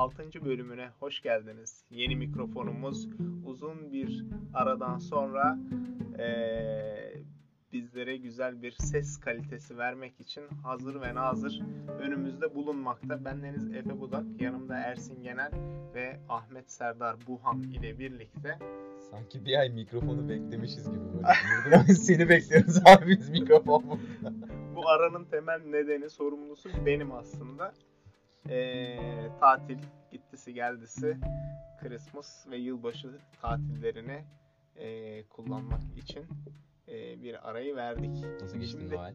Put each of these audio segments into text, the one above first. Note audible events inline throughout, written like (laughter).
6. bölümüne hoş geldiniz. Yeni mikrofonumuz uzun bir aradan sonra ee, bizlere güzel bir ses kalitesi vermek için hazır ve nazır önümüzde bulunmakta. Bendeniz Efe Budak, yanımda Ersin Genel ve Ahmet Serdar Buhan ile birlikte Sanki bir ay mikrofonu beklemişiz gibi böyle. (laughs) Seni bekliyoruz (laughs) abi biz mikrofon. Bu aranın temel nedeni, sorumlusu benim aslında. Ee, tatil gittisi geldisi Christmas ve yılbaşı tatillerini e, kullanmak için e, bir arayı verdik. Nasıl geçti Şimdi- Noel?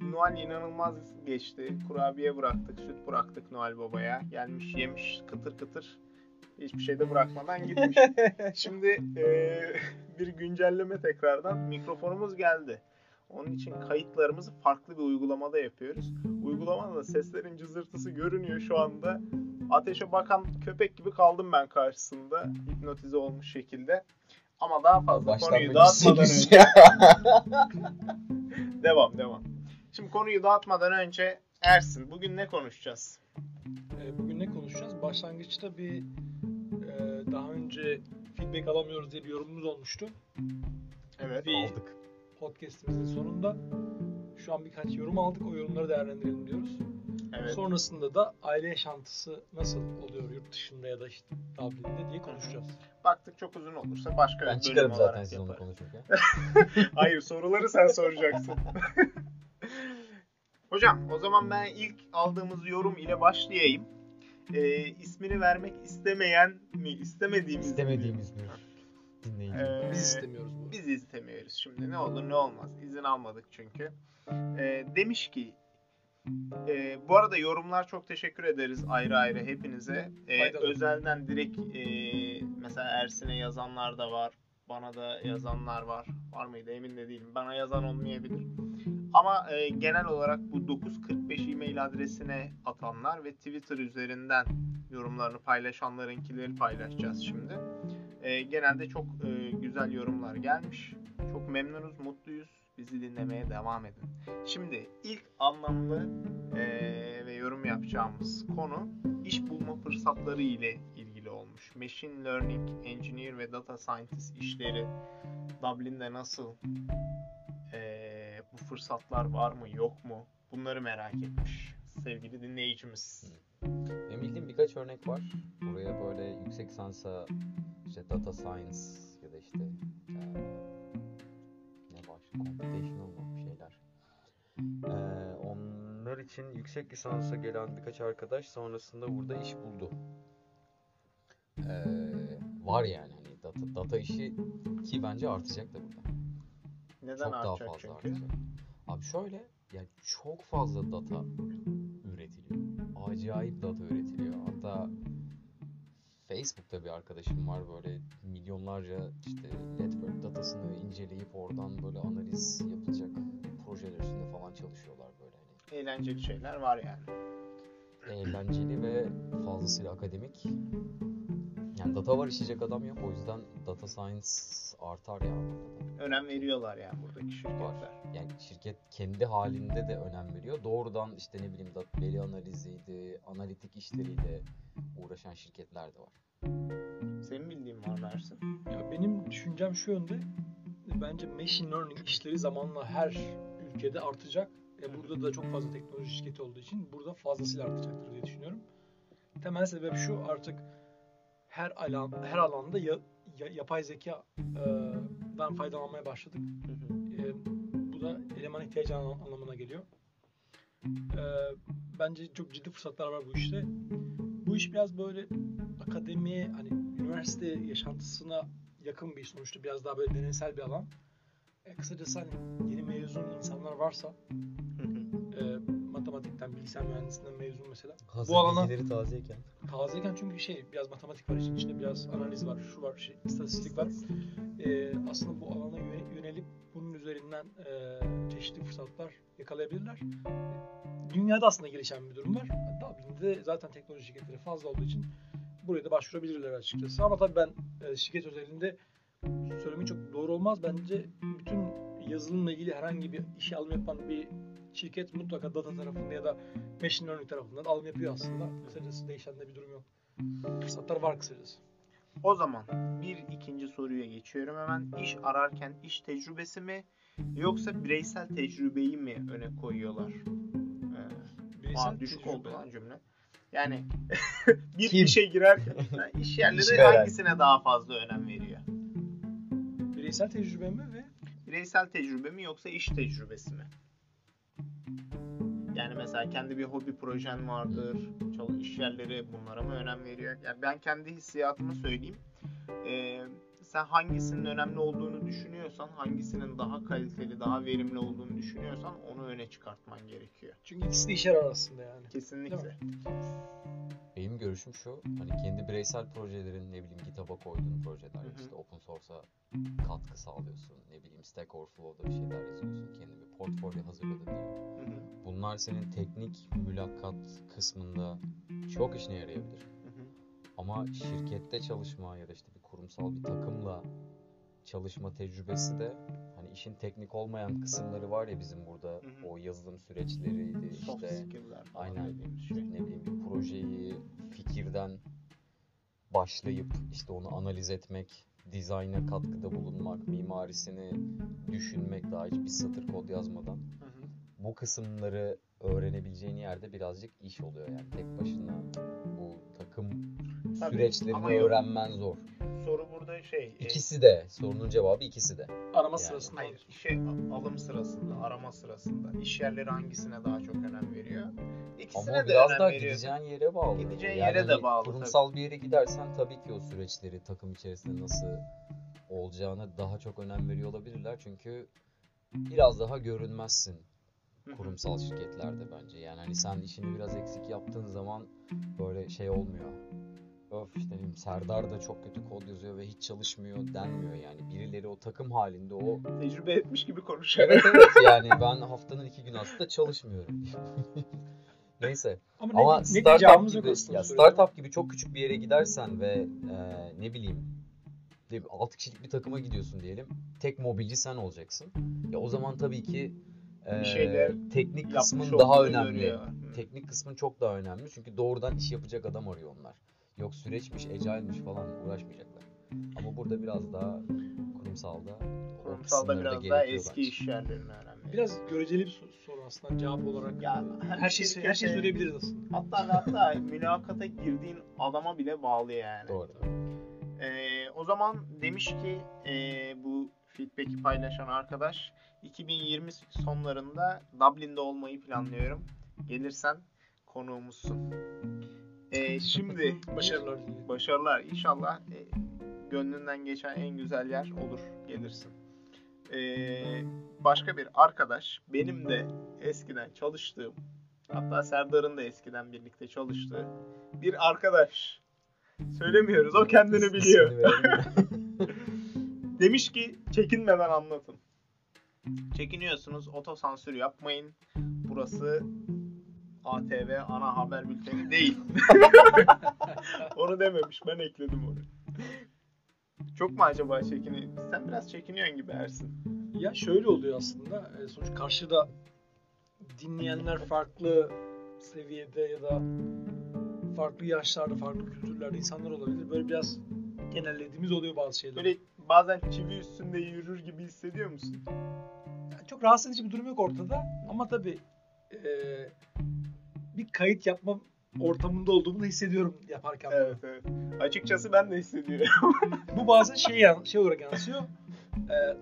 Noel inanılmaz geçti. Kurabiye bıraktık, süt bıraktık Noel Baba'ya. Gelmiş yemiş kıtır kıtır. Hiçbir şey de bırakmadan gitmiş. (laughs) Şimdi e, bir güncelleme tekrardan. Mikrofonumuz geldi. Onun için kayıtlarımızı farklı bir uygulamada yapıyoruz. Uygulamada da seslerin cızırtısı görünüyor şu anda. Ateşe bakan köpek gibi kaldım ben karşısında. Hipnotize olmuş şekilde. Ama daha fazla konuyu dağıtmadan önce... (laughs) Devam devam. Şimdi konuyu dağıtmadan önce Ersin bugün ne konuşacağız? E, Bugün ne konuşacağız? Başlangıçta bir e, daha önce feedback alamıyoruz diye bir yorumumuz olmuştu. Evet. Bir Aldık. Podcast'imizin sonunda şu an birkaç yorum aldık. O yorumları değerlendirelim diyoruz. Evet. Sonrasında da aile yaşantısı nasıl oluyor yurt dışında ya da işte Dublin'de diye konuşacağız. Baktık çok uzun olursa başka bir Ben bölüm çıkarım zaten olarak siz onu yaparız. konuşurken. (laughs) Hayır soruları sen soracaksın. (laughs) Hocam o zaman ben ilk aldığımız yorum ile başlayayım. Ee, ismini vermek istemeyen mi istemediğimiz mi? İstemediğimiz bir dinleyici. Ee, Biz istemiyoruz bunu. Biz istemiyoruz şimdi. Ne olur ne olmaz. İzin almadık çünkü. Ee, demiş ki e, bu arada yorumlar çok teşekkür ederiz ayrı ayrı hepinize. Ee, özelden direkt e, mesela Ersin'e yazanlar da var. Bana da yazanlar var. Var mıydı emin de değilim. Bana yazan olmayabilir. Ama e, genel olarak bu 945 e-mail adresine atanlar ve Twitter üzerinden yorumlarını paylaşanlarınkileri paylaşacağız şimdi. E, genelde çok e, güzel yorumlar gelmiş. Çok memnunuz, mutluyuz. Bizi dinlemeye devam edin. Şimdi ilk anlamlı e, ve yorum yapacağımız konu iş bulma fırsatları ile ilgili olmuş. Machine Learning, Engineer ve Data Scientist işleri Dublin'de nasıl? E, bu fırsatlar var mı, yok mu? Bunları merak etmiş sevgili dinleyicimiz. Benim bildiğim birkaç örnek var. Buraya böyle yüksek lisansa işte data science ya da işte eee, ne var? Computational mı şeyler. Eee, onlar için yüksek lisansa gelen birkaç arkadaş sonrasında burada iş buldu. Eee, var yani hani data, data işi ki bence artacak da burada. Neden çok daha artacak fazla çünkü? artacak. Abi şöyle yani çok fazla data üretiliyor. Acayip data üretiliyor. Hatta Facebook'ta bir arkadaşım var böyle milyonlarca işte network datasını inceleyip oradan böyle analiz yapılacak projeler üstünde falan çalışıyorlar böyle hani. Eğlenceli şeyler var yani. Eğlenceli ve fazlasıyla akademik. Yani data var işleyecek adam yok o yüzden data science artar ya. Önem veriyorlar yani buradaki şirketler. Var. Yani şirket kendi halinde de önem veriyor. Doğrudan işte ne bileyim dat- veri analiziydi, analitik işleriyle uğraşan şirketler de var. Senin bildiğin var mı Ersin? Ya benim düşüncem şu yönde. Bence machine learning işleri zamanla her ülkede artacak. E burada da çok fazla teknoloji şirketi olduğu için burada fazlasıyla artacaktır diye düşünüyorum. Temel sebep şu artık her alan her alanda ya, ya- yapay zekadan faydalanmaya başladık. E, bu da eleman ihtiyacı an- anlamına geliyor. E, bence çok ciddi fırsatlar var bu işte. Bu iş biraz böyle akademi hani üniversite yaşantısına yakın bir iş sonuçta biraz daha böyle deneysel bir alan. E, kısacası hani yeni mezun insanlar varsa e, matematikten, bilgisayar mühendisliğinden mezun mesela. Hazır Bu alana- bilgileri tazeyken. Tazeyken çünkü şey biraz matematik var işin içinde biraz analiz var, şu var, şey, istatistik var. E, aslında bu alana yöne- yönelip bunun üzerinden e, çeşitli fırsatlar yakalayabilirler. Dünyada aslında gelişen bir durum var. Dublin'de zaten teknoloji şirketleri fazla olduğu için buraya da başvurabilirler açıkçası. Ama tabii ben e, şirket özelinde söylemek çok doğru olmaz. Bence bütün yazılımla ilgili herhangi bir işe alım yapan bir şirket mutlaka data tarafında ya da machine learning tarafından alım yapıyor aslında. Kısacası değişen de bir durum yok. Fırsatlar var kısacası. O zaman bir ikinci soruya geçiyorum hemen. İş ararken iş tecrübesi mi yoksa bireysel tecrübeyi mi öne koyuyorlar? Ee, Bireysel Aa, düşük tecrübe. oldu lan cümle. Yani (laughs) bir Kim? işe girerken (laughs) iş yerleri İşveren. hangisine daha fazla önem veriyor? Bireysel tecrübe mi ve Bireysel tecrübe mi yoksa iş tecrübesi mi? Yani mesela kendi bir hobi projen vardır, çalış iş yerleri bunlara mı önem veriyor? Yani ben kendi hissiyatımı söyleyeyim. Ee, sen hangisinin önemli olduğunu düşünüyorsan, hangisinin daha kaliteli, daha verimli olduğunu düşünüyorsan onu öne çıkartman gerekiyor. çünkü ikisi de işe yarar aslında yani. Kesinlikle. Benim görüşüm şu, hani kendi bireysel projelerin ne bileyim GitHub'a koyduğun projeler, işte open source'a katkı sağlıyorsun, ne bileyim Stack Overflow'da bir şeyler yazıyorsun, kendi bir portfolyo hazırladın diye. Bunlar senin teknik mülakat kısmında çok işine yarayabilir. hı hı. Ama şirkette çalışma ya da işte kurumsal bir takımla çalışma tecrübesi de hani işin teknik olmayan kısımları var ya bizim burada Hı hı. o yazılım süreçleriydi Soft işte aynen. şey. ne bileyim bir projeyi fikirden başlayıp işte onu analiz etmek, dizayna katkıda bulunmak, mimarisini düşünmek daha hiçbir satır kod yazmadan Hı hı. bu kısımları öğrenebileceğin yerde birazcık iş oluyor yani tek başına bu takım Tabii, süreçlerini ama yok. öğrenmen zor. Soru burada şey... e, İkisi de sorunun cevabı ikisi de. Arama Yani, sırasında. Hayır, şey alım sırasında, arama sırasında iş yerleri hangisine daha çok önem veriyor? İkisine Ama de biraz önem daha veriyor. gideceğin yere bağlı. Gideceğin Yani yere de hani bağlı Kurumsal bir yere gidersen tabii ki o süreçleri takım içerisinde nasıl olacağına daha çok önem veriyor olabilirler. Çünkü biraz daha görünmezsin kurumsal şirketlerde bence. Yani hani sen işini biraz eksik yaptığın zaman böyle şey olmuyor. Öf işte ne bileyim Serdar da çok kötü kod yazıyor ve hiç çalışmıyor denmiyor yani. Birileri o takım halinde o Tecrübe etmiş gibi konuşuyor. Evet evet (laughs) yani ben haftanın iki gün aslında çalışmıyorum. (laughs) Neyse. Ama, Ama ne, startup gibi, ya startup gibi çok küçük bir yere gidersen ve e, ne bileyim ne bileyim, 6 kişilik bir takıma gidiyorsun diyelim. Tek mobilci sen olacaksın. Ya o zaman tabii ki e, teknik kısmın daha önemli. Teknik kısmın çok daha önemli. Çünkü doğrudan iş yapacak adam arıyor onlar. Yok süreçmiş, ecailmiş falan uğraşmayacaklar. Ama burada biraz daha kurumsalda Kurumsalda biraz daha eski bence. iş yerlerine önemli. Biraz göreceli bir sor- soru aslında cevap olarak. Ya, her şey her şey söyleyebiliriz aslında. Hatta hatta mülakata girdiğin adama bile bağlı yani. Doğru. Ee, o zaman demiş ki e, bu feedback'i paylaşan arkadaş 2020 sonlarında Dublin'de olmayı planlıyorum. Gelirsen konuğumuzsun. Ee, şimdi Başarılar başarılar inşallah e, gönlünden geçen en güzel yer olur gelirsin. Ee, başka bir arkadaş benim de eskiden çalıştığım hatta Serdar'ın da eskiden birlikte çalıştığı bir arkadaş söylemiyoruz o kendini biliyor. (laughs) Demiş ki çekinmeden anlatın. Çekiniyorsunuz otosansür yapmayın. Burası ATV ana haber bülteni değil. (laughs) onu dememiş ben ekledim onu. Çok mu acaba çekiniyor? Sen biraz çekiniyorsun gibi Ersin. Ya şöyle oluyor aslında. e, Sonuç karşıda dinleyenler farklı seviyede ya da farklı yaşlarda, farklı kültürlerde insanlar olabilir. Böyle biraz genellediğimiz oluyor bazı şeyler. Böyle bazen çivi üstünde yürür gibi hissediyor musun? Yani çok rahatsız edici bir durum yok ortada. Ama tabii e, bir kayıt yapma ortamında olduğumu da hissediyorum yaparken. Evet evet. Açıkçası ben de hissediyorum. (laughs) Bu bazen şey, yan- şey olarak yansıyor. E,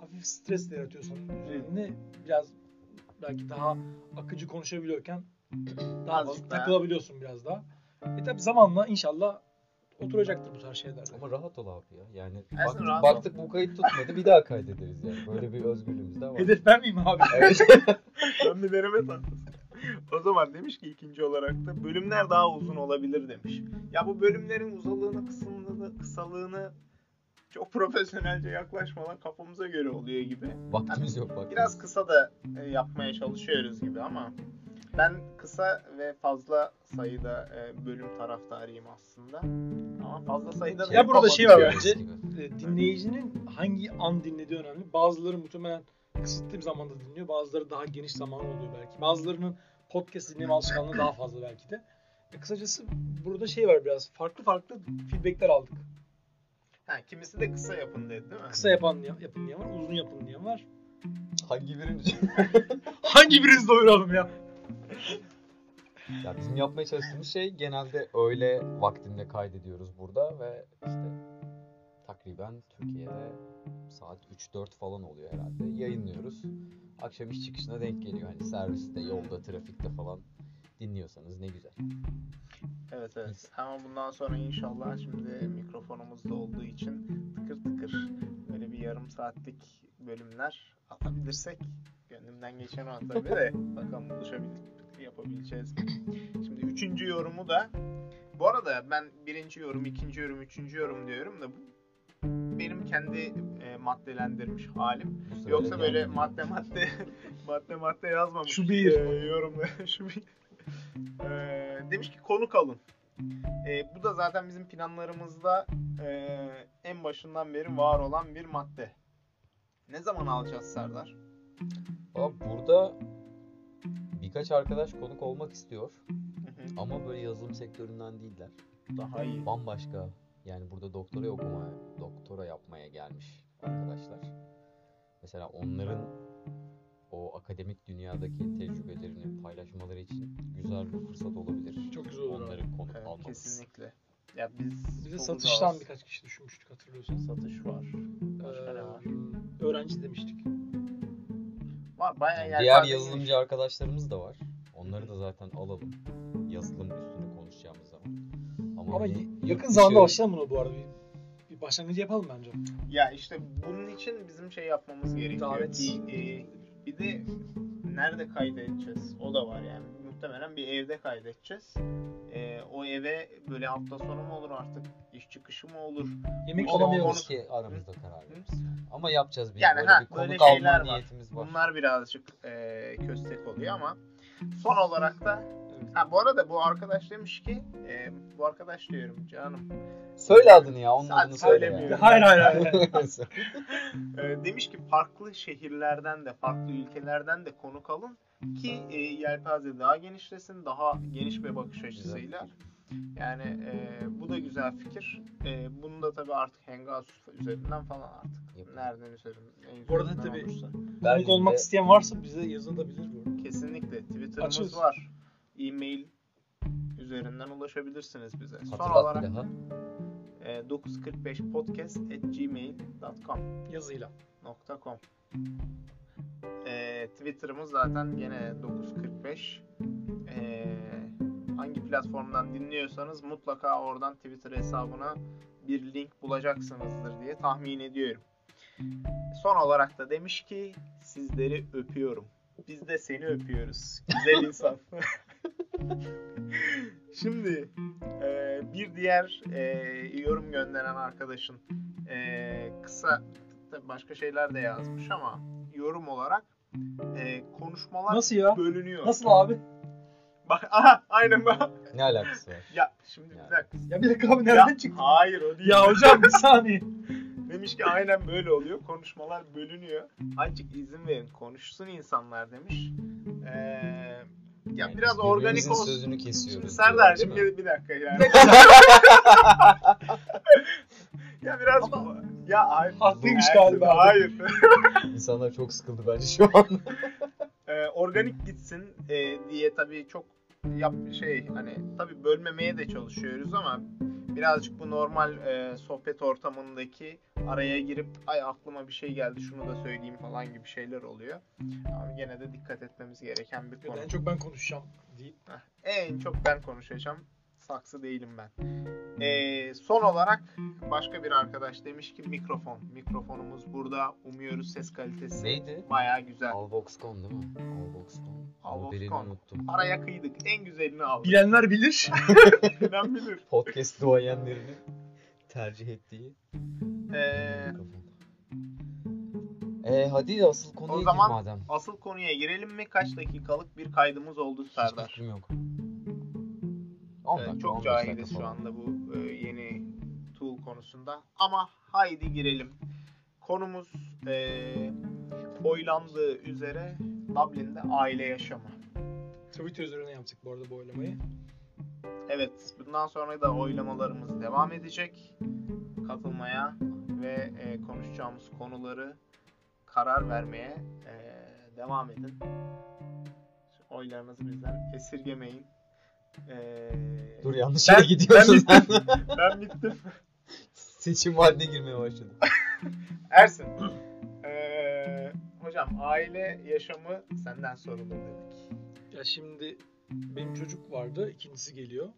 hafif stres de yaratıyor senin üzerinde. Biraz belki daha akıcı konuşabiliyorken (clears throat) daha fazla takılabiliyorsun biraz daha. E tabi zamanla inşallah oturacaktır bu tarz şeyler. Ama rahat ol abi ya. Yani Ersin, baktık, ol. baktık bu kayıt tutmadı bir daha kaydederiz yani. Böyle bir özgürlüğümüz de var. Hedef ben miyim abi? Evet. ben bir deneme tahtası. (laughs) O zaman demiş ki ikinci olarak da bölümler daha uzun olabilir demiş. Ya bu bölümlerin uzalığını, kısımlığını, kısalığını çok profesyonelce yaklaşmadan kafamıza göre oluyor gibi. Vaktimiz yok vaktimiz. Biraz kısa da e, yapmaya çalışıyoruz gibi ama ben kısa ve fazla sayıda e, bölüm taraftarıyım aslında. Ama fazla sayıda da Ya burada şey var bence. E, dinleyicinin hangi an dinlediği önemli. Bazıları muhtemelen kısıtlı bir zamanda dinliyor. Bazıları daha geniş zaman oluyor belki. Bazılarının podcast dinleme alışkanlığı daha fazla belki de. E, kısacası burada şey var biraz. Farklı farklı feedbackler aldık. Ha, kimisi de kısa yapın dedi değil mi? Kısa yapan yapın diyen var, uzun yapın diyen var. Hangi birimiz? (laughs) Hangi birinizi doyuralım ya? ya bizim yapmaya çalıştığımız şey genelde öğle vaktinde kaydediyoruz burada ve işte takriben Türkiye'de saat 3-4 falan oluyor herhalde. Yayınlıyoruz. Akşam iş çıkışına denk geliyor. Hani serviste, yolda, trafikte falan dinliyorsanız ne güzel. Evet evet. Ama bundan sonra inşallah şimdi mikrofonumuz da olduğu için tıkır tıkır böyle bir yarım saatlik bölümler atabilirsek gönlümden geçen o tabii de bakalım buluşabildik yapabileceğiz. Şimdi üçüncü yorumu da bu arada ben birinci yorum, ikinci yorum, üçüncü yorum diyorum da bu benim kendi e, maddelendirmiş halim. Bu Yoksa böyle geldi. madde madde (laughs) madde madde yazmamış. Şu bir. E, yorumda (laughs) şu bir. E, demiş ki konuk alın. E, bu da zaten bizim planlarımızda e, en başından beri var olan bir madde. Ne zaman alacağız Serdar? Valla burada birkaç arkadaş konuk olmak istiyor Hı hı. ama böyle yazılım sektöründen değiller. Daha iyi. Bambaşka yani burada doktora okumaya, doktora yapmaya gelmiş arkadaşlar. Mesela onların o akademik dünyadaki tecrübelerini paylaşmaları için güzel bir fırsat olabilir. Çok güzel olur Onları konuk Evet, almamız. kesinlikle. Ya biz Biz de çok satıştan uzağız. birkaç kişi düşünmüştük hatırlıyorsan. satış var. Başka ne Ee, var? öğrenci demiştik. Var bayağı Yani diğer yazılımcı arkadaşlarımız da var. Onları da zaten alalım. Yazılım üstüne konuşacağımız zaman. Ama, Ama yakın zamanda başlayalım buna bu arada. Bir, bir başlangıcı yapalım bence. Ya işte bunun için bizim şey yapmamız gerekiyor. Davet. Bir, e, bir de nerede kaydedeceğiz? O da var yani. Muhtemelen bir evde kaydedeceğiz. E, o eve böyle hafta sonu mu olur artık? iş çıkışı mı olur? Yemek Onu- alamıyoruz. Olmaz ki aramızda karar veririz. Ama yapacağız bir Yani böyle ha, bir böyle konuk alma şeyler var. niyetimiz var. Bunlar birazcık e, köstek oluyor ama son olarak da ha bu arada bu arkadaş demiş ki e, bu arkadaş diyorum canım Söyle adını ya, onun Sen adını söyle ya. Hayır hayır hayır. (laughs) e, demiş ki farklı şehirlerden de farklı ülkelerden de konuk alın ki e, yelpaze daha genişlesin daha geniş bir bakış açısıyla. Yani e, bu da güzel fikir. E, bunu da tabii artık Hangout üzerinden falan artık. Yapalım. Nereden üzerinden? en Bu arada tabii- olursa. Konuk olmak isteyen varsa bize yazılabilir bu. Kesinlikle. Twitter'ımız Açığız. var. E-mail üzerinden ulaşabilirsiniz bize. Son olarak daha. e, 945podcast@gmail.com Yazıyla. .com e, Twitter'ımız zaten gene 945 e, hangi platformdan dinliyorsanız mutlaka oradan Twitter hesabına bir link bulacaksınızdır diye tahmin ediyorum. Son olarak da demiş ki sizleri öpüyorum. Biz de seni öpüyoruz. Güzel (laughs) insan. (laughs) Şimdi e, bir diğer e, yorum gönderen arkadaşın e, kısa tabii başka şeyler de yazmış ama yorum olarak e, konuşmalar Nasıl ya? bölünüyor. Nasıl abi? Bak (laughs) aha aynen bak. Ne alakası var? Ya şimdi Yani. bir dakika. Ya bir dakika abi Ya, nereden çıktı? hayır o değil. Ya hocam bir saniye. Demiş ki aynen böyle oluyor. Konuşmalar bölünüyor. Azıcık izin verin konuşsun insanlar demiş. Ee, ya Yani biraz organik olsun. sözünü kesiyoruz. Şimdi Serdar'cığım bir, bir dakika yani. (laughs) ya biraz Ama ya hayır. haklıymış galiba. Hayır. (laughs) İnsanlar çok sıkıldı bence şu an. Ee, organik gitsin e, diye tabii çok yap şey hani tabii bölmemeye de çalışıyoruz ama birazcık bu normal e, sohbet ortamındaki araya girip ay aklıma bir şey geldi şunu da söyleyeyim falan gibi şeyler oluyor. Ama gene de dikkat etmemiz gereken bir konu. En çok ben konuşacağım deyip. En çok ben konuşacağım. Saksı değilim ben. Ee, son olarak başka bir arkadaş demiş ki mikrofon. Mikrofonumuz burada. Umuyoruz ses kalitesi Neydi? baya güzel. Alvox.com değil mi? Alvox.com. Alvox.com. Modelini unuttum. Paraya kıydık. En güzelini aldık. Bilenler bilir. (laughs) Bilen bilir. Podcast duayenlerinin tercih ettiği Ee, mikrofon. Ee, hadi asıl konuya O zaman- madem. asıl konuya girelim mi? Kaç dakikalık bir kaydımız oldu Serdar? fikrim yok. 10 Ee, dakika, çok 15 dakika cahiliz şu anda bu e, yeni tool konusunda. Ama haydi girelim. Konumuz e, oylandığı üzere Dublin'de aile yaşamı. Twitter üzerine yaptık bu arada bu oylamayı. Evet, bundan sonra da oylamalarımız devam edecek. Katılmaya ve e, konuşacağımız konuları karar vermeye e, devam edin. Oylarınızı bizden esirgemeyin. E, Dur yanlış yere gidiyorsun ben sen. (laughs) ben bittim. Seçim haline girmeye başladı. (laughs) Ersin. e, hocam aile yaşamı senden sorulur dedik. Ya şimdi benim çocuk vardı, ikincisi geliyor.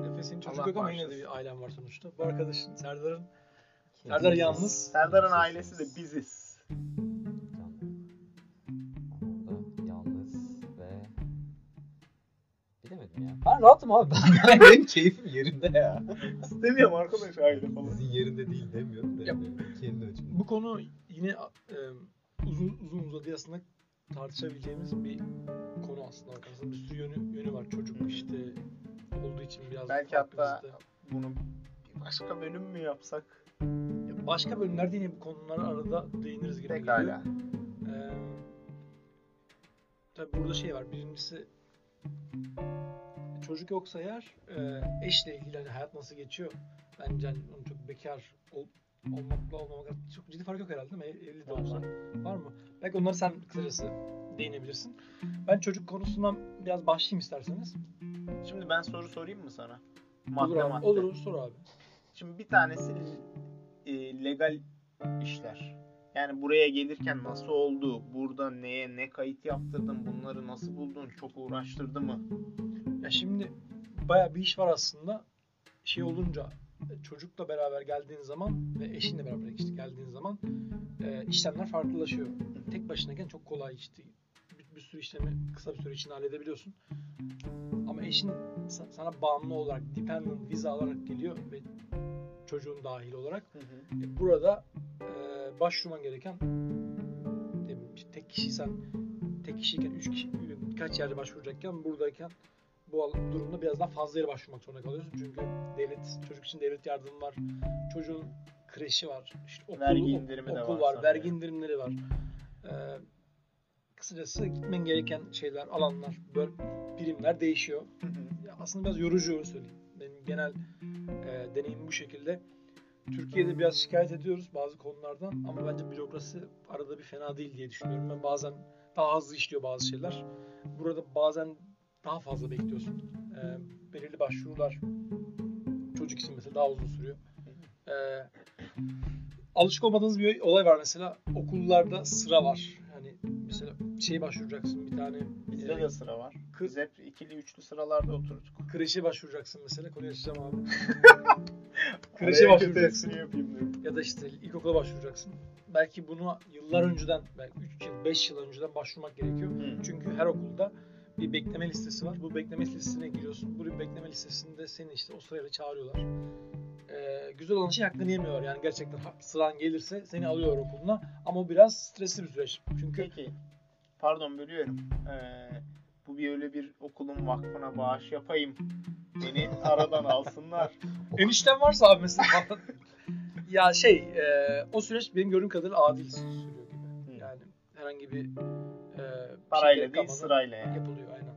Efe senin çocuk Allah yok ama yine de bir ailen var sonuçta. Bu arkadaşın Serdar'ın Serdar yalnız. Serdar'ın ailesi de biziz. Rahatım abi. Ben, (laughs) benim keyfim yerinde ya. İstemiyorum arkadaş aile falan. Sizin yerinde değil demiyorum. Ya- kendi açımdan. Bu konu yine e, uzun uzun uzadı aslında tartışabileceğimiz bir konu aslında arkadaşlar. Bir sürü yönü, yönü var. Çocuk işte olduğu için biraz Belki hatta- bizde. Bunu bir başka bölüm mü yapsak? Ya Başka bölümlerde yine bu konulara arada değiniriz gibi geliyor. Pekala. Ee, tabii burada şey var. Birincisi çocuk yoksa eğer e, eşle ilgili hani hayat nasıl geçiyor? Bence hani onun çok bekar ol, olmakla olmamak çok ciddi fark yok herhalde değil mi? Ev- Evli de olsa. var. Mı? Belki onları sen kısacası değinebilirsin. Ben çocuk konusundan biraz başlayayım isterseniz. Şimdi ben soru sorayım mı sana? olur Madde abi. madde. Olur sor abi. Şimdi bir tanesi e, legal işler. Yani buraya gelirken nasıl oldu? Burada neye ne kayıt yaptırdın? Bunları nasıl buldun? Çok uğraştırdı mı? Ya şimdi bayağı bir iş var aslında. Şey olunca çocukla beraber geldiğin zaman ve eşinle beraber işte geldiğin zaman e, işlemler farklılaşıyor. Tek başınayken çok kolay işte bir, bir sürü işlemi kısa bir süre içinde halledebiliyorsun. Ama eşin sa- sana bağımlı olarak, dependent viza alarak geliyor ve çocuğun dahil olarak. E, burada e, başvurman gereken tek kişiysen tek kişiyken üç kişi birkaç yerde başvuracakken buradayken bu durumda biraz daha fazla yere başvurmak zorunda kalıyorsun. Çünkü devlet çocuk için devlet yardımı var. Çocuğun kreşi var. işte okulu, Vergi indirimi de okul var var. sanırım. Vergi indirimleri var. Ee, kısacası gitmen gereken şeyler, alanlar, böyle birimler değişiyor. Aslında biraz yorucu öyle söyleyeyim. Benim genel e, deneyimim bu şekilde. Türkiye'de biraz şikayet ediyoruz bazı konulardan ama bence bürokrasi arada bir fena değil diye düşünüyorum. Ben bazen daha hızlı işliyor bazı şeyler. Burada bazen daha fazla bekliyorsun. E, belirli başvurular çocuk için mesela daha uzun sürüyor. E, alışık olmadığınız bir olay var mesela okullarda sıra var. Mesela şey başvuracaksın bir tane Bizde e, de sıra var. kız- Biz hep ikili üçlü sıralarda oturduk. kreşe başvuracaksın mesela. Konuyu açacağım abi. (laughs) Kreşe başvuracaksın. yapayım diyorum. Ya da işte ilkokula başvuracaksın. Belki bunu yıllar önceden, belki 3 yıl, 5 yıl önceden başvurmak gerekiyor. Hı. Çünkü her okulda bir bekleme listesi var. Bu bekleme listesine giriyorsun. Bu bekleme listesinde seni işte o sırayla çağırıyorlar. Ee, güzel olan şey hakkını yemiyorlar. Yani gerçekten sıran gelirse seni alıyorlar okuluna. Ama o biraz stresli bir süreç. Çünkü Peki, pardon bölüyorum. Ee, bu bir öyle bir okulun vakfına bağış yapayım. Beni aradan alsınlar. (laughs) enişten varsa abi mesela (laughs) ya şey e, o süreç benim gördüğüm kadarıyla adil sürüyor gibi. Hı. Yani herhangi bir e, Parayla değil sırayla yani. yapılıyor aynen.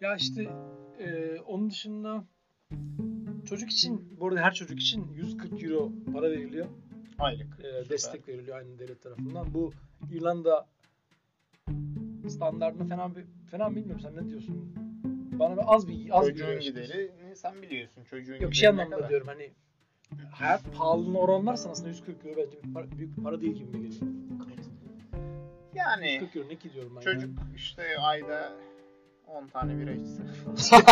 Ya işte e, onun dışında çocuk için bu arada her çocuk için 140 euro para veriliyor. Aylık. E, destek veriliyor aynı devlet tarafından. Bu İrlanda standartını fena bir fena mı bilmiyorum sen ne diyorsun? Bana bir az bir az Çocuğun gideri sen biliyorsun çocuğun Yok şey anlamda kadar? diyorum hani hayat pahalılığına oranlarsan aslında 140 euro bence bir para, büyük bir para değil gibi geliyor. Yani 140 euro ne ki diyorum ben. çocuk işte ayda 10 tane bira içse. yani.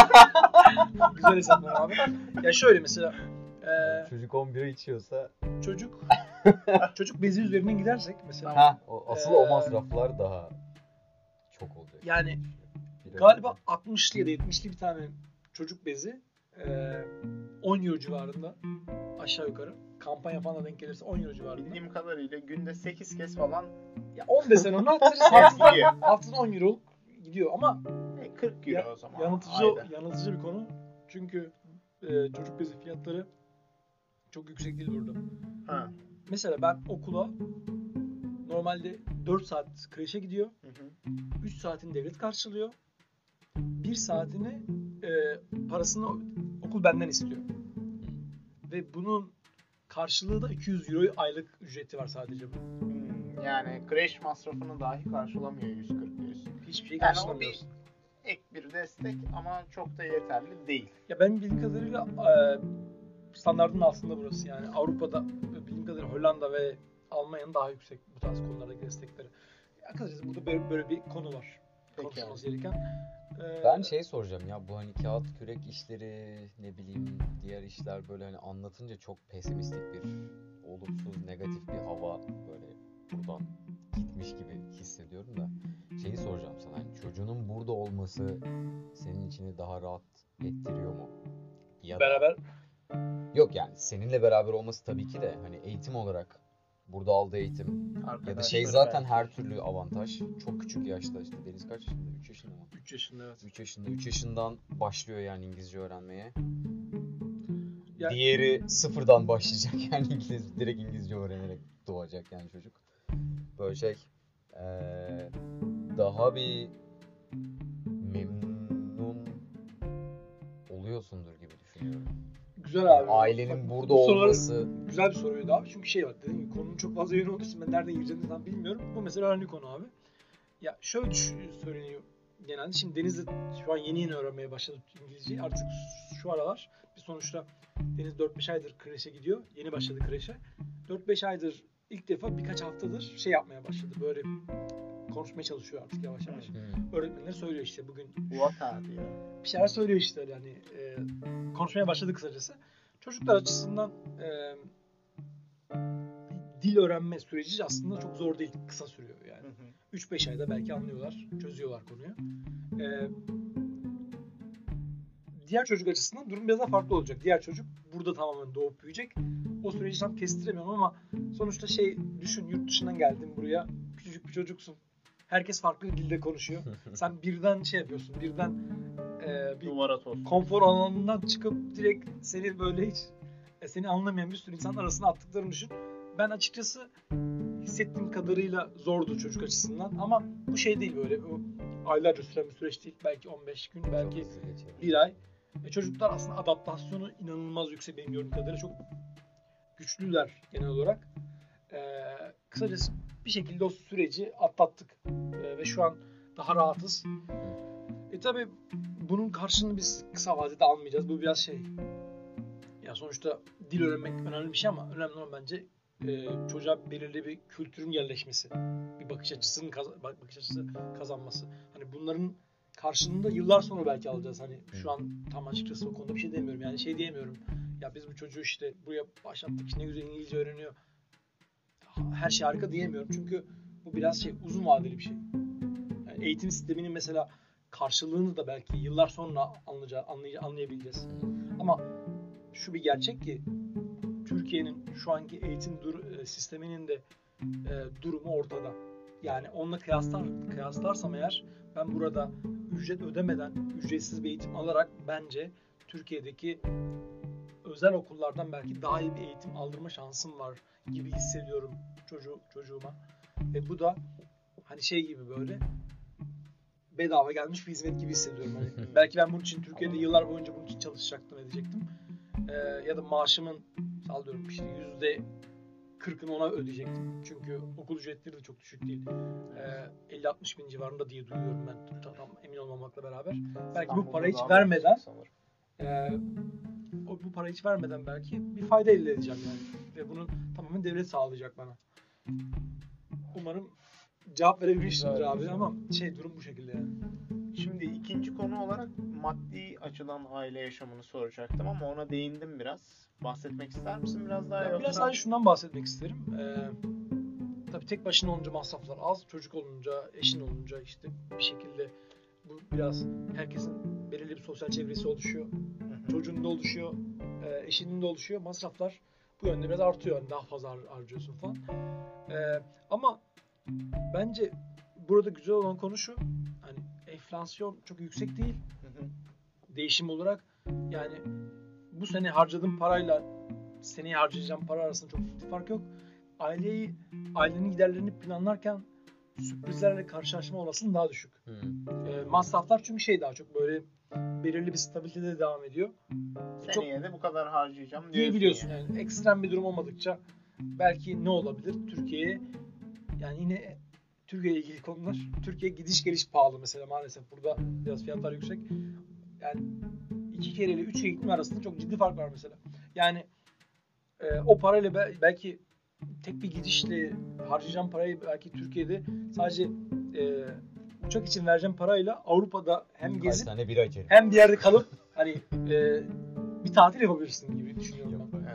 (laughs) Güzel hesaplar abi. Ya şöyle mesela e, Çocuk 11 içiyorsa çocuk çocuk bezi üzerinden gidersek mesela ha o, asıl o Ee, masraflar daha çok olacak. yani galiba 60'lı ya da 70'li bir tane çocuk bezi e, 10 euro civarında aşağı yukarı. Kampanya falan da denk gelirse 10 euro civarında. Bildiğim kadarıyla günde 8 kez falan Ya 10 desen ona haftada, gidiyor. haftada 10 euro gidiyor ama E, 40 euro o zaman. yanıltıcı ayda. yanıltıcı bir konu. Çünkü e, çocuk bezi fiyatları çok yüksek değil burada. Ha. Mesela ben okula normalde 4 saat kreşe gidiyor. Hı hı. 3 saatini devlet karşılıyor. 1 saatini e, parasını okul benden istiyor. Ve bunun karşılığı da 200 euro aylık ücreti var sadece bu. Hmm, Yani kreş masrafını dahi karşılamıyor 140 diyorsun. Hiçbir şey Yani karşılamıyorsun. Ek bir destek ama çok da yeterli değil. Ya benim bildiğim kadarıyla e, standartın altında burası yani Avrupa'da bildiğim kadarıyla Hollanda ve Almanya'nın daha yüksek bu tarz konulardaki destekleri. Kısacası burada böyle, böyle bir konu var. Konuşulması gereken. E, Ben şey soracağım ya bu hani kağıt kürek işleri ne bileyim diğer işler böyle hani anlatınca çok pesimistik bir olumsuz negatif bir hava böyle buradan gitmiş gibi hissediyorum da şeyi soracağım sana hani çocuğunun burada olması senin içini daha rahat ettiriyor mu? Ya da- beraber Yok yani seninle beraber olması tabii ki de hani eğitim olarak burada aldığı eğitim ya da şey zaten belki. her türlü avantaj. Çok küçük yaşta işte Deniz kaç yaşında? 3 yaşında mı? 3 yaşında evet. 3 yaşında. 3 yaşından başlıyor yani İngilizce öğrenmeye. Ya- Diğeri sıfırdan başlayacak (laughs) yani İngiliz direkt İngilizce öğrenerek doğacak yani çocuk. Böyle şey eee, daha bir memnun oluyorsundur gibi düşünüyorum. Güzel abi. Ailenin burada bu soruları- olması Güzel bir soruydu abi. Çünkü şey var dediğim gibi konunun çok fazla yönü olduğu için ben nereden gireceğini tam bilmiyorum. Bu mesela önemli konu abi. Ya şöyle söyleniyor genelde. Şimdi Deniz de şu an yeni yeni öğrenmeye başladı İngilizceyi. Artık şu aralar bir sonuçta Deniz 4-5 aydır kreşe gidiyor. Yeni başladı kreşe. 4-5 aydır ilk defa birkaç haftadır şey yapmaya başladı. Böyle konuşmaya çalışıyor artık yavaş yavaş. Hmm. Öğretmenler söylüyor işte bugün Vata diyor. bir şeyler söylüyor işte öyle hani e, konuşmaya başladı kısacası. Çocuklar açısından e, dil öğrenme süreci aslında çok zor değil, kısa sürüyor yani. Hı hı. 3-5 ayda belki anlıyorlar, çözüyorlar konuyu. E, diğer çocuk açısından durum biraz daha farklı olacak. Diğer çocuk burada tamamen doğup büyüyecek. O süreci tam kestiremiyorum ama sonuçta şey düşün yurt dışından geldin buraya küçücük bir çocuksun. Herkes farklı bir dilde konuşuyor. (laughs) Sen birden şey yapıyorsun, birden e, bir toz. konfor alanından çıkıp direkt seni böyle hiç seni anlamayan bir sürü insan arasına attıklarını düşün. Ben açıkçası hissettiğim kadarıyla zordu çocuk açısından ama bu şey değil böyle bu aylarca süren bir süreç değil. Belki 15 gün, belki bir ay. E, çocuklar aslında adaptasyonu inanılmaz yüksek benim gördüğüm kadarıyla çok güçlüler genel olarak. E, kısacası bir şekilde o süreci atlattık E, ve şu an daha rahatız. E tabi bunun karşılığını biz kısa vadede almayacağız. Bu biraz şey. Ya sonuçta dil öğrenmek önemli bir şey ama önemli olan bence e, çocuğa belirli bir kültürün yerleşmesi. Bir bakış açısının kaz- bak- bakış açısı kazanması. Hani bunların karşılığında yıllar sonra belki alacağız. Hani şu an tam açıkçası o konuda bir şey demiyorum. Yani şey diyemiyorum. Ya biz bu çocuğu işte buraya başlattık. ne güzel İngilizce öğreniyor. Her şey harika diyemiyorum. Çünkü bu biraz şey uzun vadeli bir şey. Yani eğitim sisteminin mesela karşılığını da belki yıllar sonra anlayacağı, anlay- anlayabileceğiz. Ama şu bir gerçek ki Türkiye'nin şu anki eğitim dur- e, sisteminin de e, durumu ortada. Yani onunla kıyaslar kıyaslarsam eğer ben burada ücret ödemeden ücretsiz bir eğitim alarak bence Türkiye'deki özel okullardan belki daha iyi bir eğitim aldırma şansım var gibi hissediyorum çocuğu, çocuğuma. Ve bu da hani şey gibi böyle bedava gelmiş bir hizmet gibi hissediyorum. Hani (laughs) belki ben bunun için Türkiye'de yıllar boyunca bunun için çalışacaktım, edecektim. Ee, ya da maaşımın sallıyorum işte yüzde kırkını ona ödeyecektim. Çünkü okul ücretleri de çok düşük değil. Ee, 50-60 bin civarında diye duyuyorum ben tam tam emin olmamakla beraber. Belki bu parayı hiç vermeden o, bu parayı hiç vermeden belki bir fayda elde edeceğim yani. Ve bunu tamamen devlet sağlayacak bana. Umarım cevap verebilmişimdir abi ama şey durum bu şekilde yani. Şimdi ikinci konu olarak maddi açıdan aile yaşamını soracaktım ama ona değindim biraz. Bahsetmek ister misin biraz daha Ya yoksa? biraz sadece şundan bahsetmek isterim. Ee, tabii tek başına olunca masraflar az, çocuk olunca, eşin olunca işte bir şekilde bu biraz herkesin belirli bir sosyal çevresi oluşuyor. Çocuğun da oluşuyor, e, eşinin de oluşuyor. Masraflar bu yönde biraz artıyor. Yani daha fazla har- harcıyorsun falan. E, ama bence burada güzel olan konu şu. Hani enflasyon çok yüksek değil Hı hı. değişim olarak. Yani bu sene harcadığım parayla seneye harcayacağım para arasında çok ciddi fark yok. aileyi ailenin giderlerini planlarken sürprizlerle karşılaşma olasılığı daha düşük. Hı. E, masraflar çünkü şey daha çok böyle belirli bir stabilitede devam ediyor. Çok Seneye de bu kadar harcayacağım diyorsun. diyebiliyorsun yani. yani. Ekstrem bir durum olmadıkça belki ne olabilir? Türkiye'ye yani yine Türkiye ile ilgili konular. Türkiye gidiş geliş pahalı mesela maalesef. Burada biraz fiyatlar yüksek. Yani iki kere ile üç kere gitme arasında çok ciddi fark var mesela. Yani e, o parayla be- belki tek bir gidişle harcayacağım parayı belki Türkiye'de sadece e, uçak için vereceğim parayla Avrupa'da hem Kaç gezip tane bira içerim. hem bir yerde kalıp hani e, bir tatil yapabilirsin gibi düşünüyorum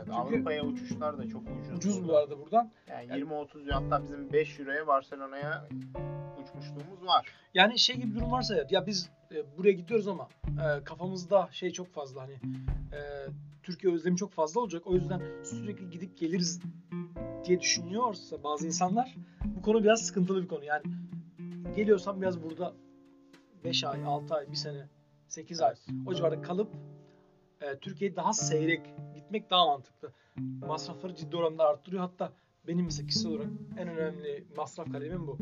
Çünkü Avrupa'ya uçuşlar da çok ucuz. Ucuz bu burada. arada buradan. Yani 20-30 hatta bizim 5 euroya Barcelona'ya uçmuşluğumuz var. Yani şey gibi bir durum varsa ya, ya biz e, buraya gidiyoruz ama e, kafamızda şey çok fazla hani e, Türkiye özlemi çok fazla olacak. O yüzden sürekli gidip geliriz diye düşünüyorsa bazı insanlar bu konu biraz sıkıntılı bir konu. Yani geliyorsam biraz burada 5 ay, 6 ay, 1 sene, 8 ay o civarda kalıp e, Türkiye'yi daha seyrek gitmek daha mantıklı. Masrafları ciddi oranda arttırıyor. Hatta benim mesela kişisel olarak en önemli masraf kalemim bu.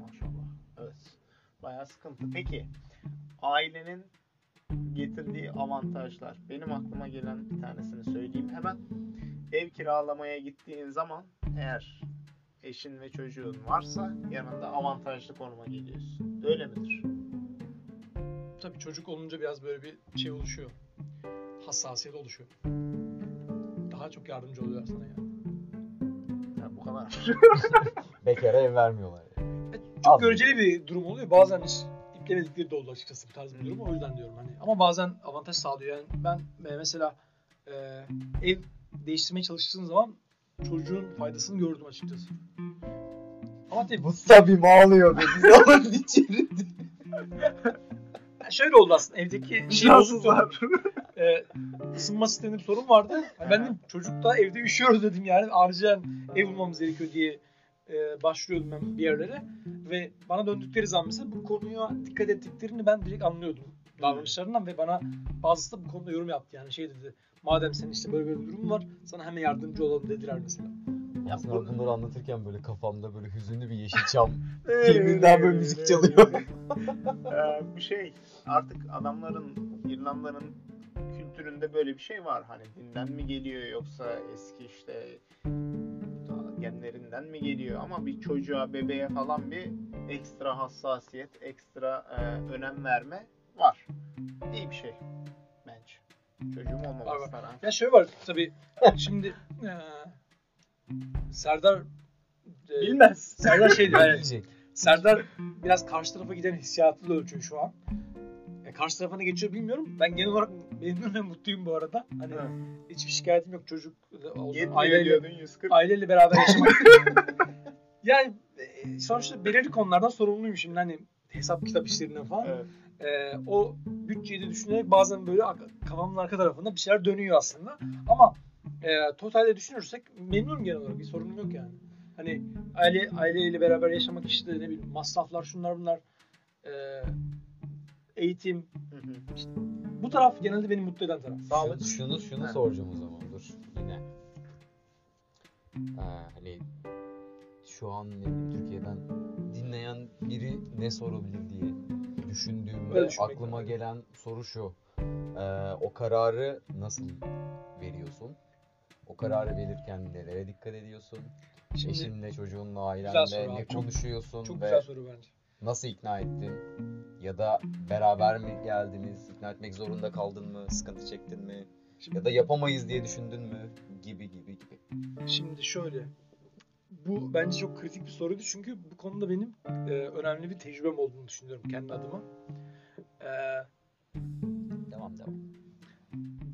Maşallah. Evet. Bayağı sıkıntı. Peki ailenin getirdiği avantajlar. Benim aklıma gelen bir tanesini söyleyeyim hemen. Ev kiralamaya gittiğin zaman eğer eşin ve çocuğun varsa yanında avantajlı konuma geliyorsun. Öyle midir? Tabii çocuk olunca biraz böyle bir şey oluşuyor. Hassasiyet oluşuyor. Daha çok yardımcı oluyorlar sana yani. Ya bu kadar. (laughs) Bekara ev vermiyorlar. yani. Çok Az göreceli bir durum oluyor. Bazen hiç iplemedikleri de oldu açıkçası bu tarz bir durum. O yüzden diyorum hani. Ama bazen avantaj sağlıyor. Yani ben e, mesela e, ev değiştirmeye çalıştığım zaman çocuğun faydasını gördüm açıkçası. Ama tabii bu Musabim ağlıyor be. (laughs) Biz onun içeri. (laughs) şöyle oldu aslında evdeki şey bozuktu. (laughs) e, ısınma sisteminde bir sorun vardı. Yani ben dedim çocuk da evde üşüyoruz dedim yani acilen ev bulmamız gerekiyor diye e, başlıyordum ben bir yerlere. Ve bana döndükleri zaman mesela bu konuya dikkat ettiklerini ben direkt anlıyordum davranışlarından ve bana bazısı da bu konuda yorum yaptı yani şey dedi madem senin işte böyle böyle bir durum var sana hemen yardımcı olalım dediler mesela. Aslında bunları (laughs) anlatırken böyle kafamda böyle hüzünlü bir Yeşilçam (laughs) filminden böyle müzik çalıyor. (laughs) Ee, bu şey artık adamların İrlanda'nın kültüründe böyle bir şey var. Hani dinden mi geliyor yoksa eski işte genlerinden mi geliyor ama bir çocuğa bebeğe falan bir ekstra hassasiyet, ekstra e, önem verme var. İyi bir şey bence. Çocuğum Var, olmamasına rağmen. Ya şöyle var tabii şimdi e, Serdar e, Bilmez. Serdar şey diyor yani. Serdar biraz karşı tarafa giden hissiyatıyla ölçüyor şu an. E, karşı tarafa ne geçiyor bilmiyorum. Ben genel olarak memnun ve mutluyum bu arada. Hani Evet. hiçbir şikayetim yok. Çocuk Yetmiyor aileyle, diyordun 140. aileyle beraber yaşamak. (laughs) yani e, sonuçta belirli konulardan sorumluyum şimdi. Hani hesap kitap işlerinden falan. Evet. E, o bütçeyi de düşünerek bazen böyle kafamın arka tarafında bir şeyler dönüyor aslında. Ama e, totalde düşünürsek memnunum genel olarak. Bir sorunum yok yani. Hani aile aileyle beraber yaşamak işte ne bileyim masraflar şunlar bunlar e, eğitim Hı hı. bu taraf genelde beni mutlu eden taraf. Sağlık. Şunu, şunu, şunu soracağım o zaman dur yine. Ee, hani şu an ne bileyim Türkiye'den dinleyen biri ne sorabilir diye düşündüğümde aklıma lazım. gelen soru şu. Ee, o kararı nasıl veriyorsun? O kararı verirken nelere dikkat ediyorsun? Şimdi Eşinle, çocuğunla, ailenle ne abi, çok- konuşuyorsun çok ve güzel soru bence. nasıl ikna ettin? Ya da beraber mi geldiniz? İkna etmek zorunda kaldın mı? Sıkıntı çektin mi? Şimdi, Ya da yapamayız diye düşündün mü? Gibi gibi gibi. şimdi şöyle. Bu bence çok kritik bir soruydu çünkü bu konuda benim e, önemli bir tecrübem olduğunu düşünüyorum kendi adıma. E, Devam devam.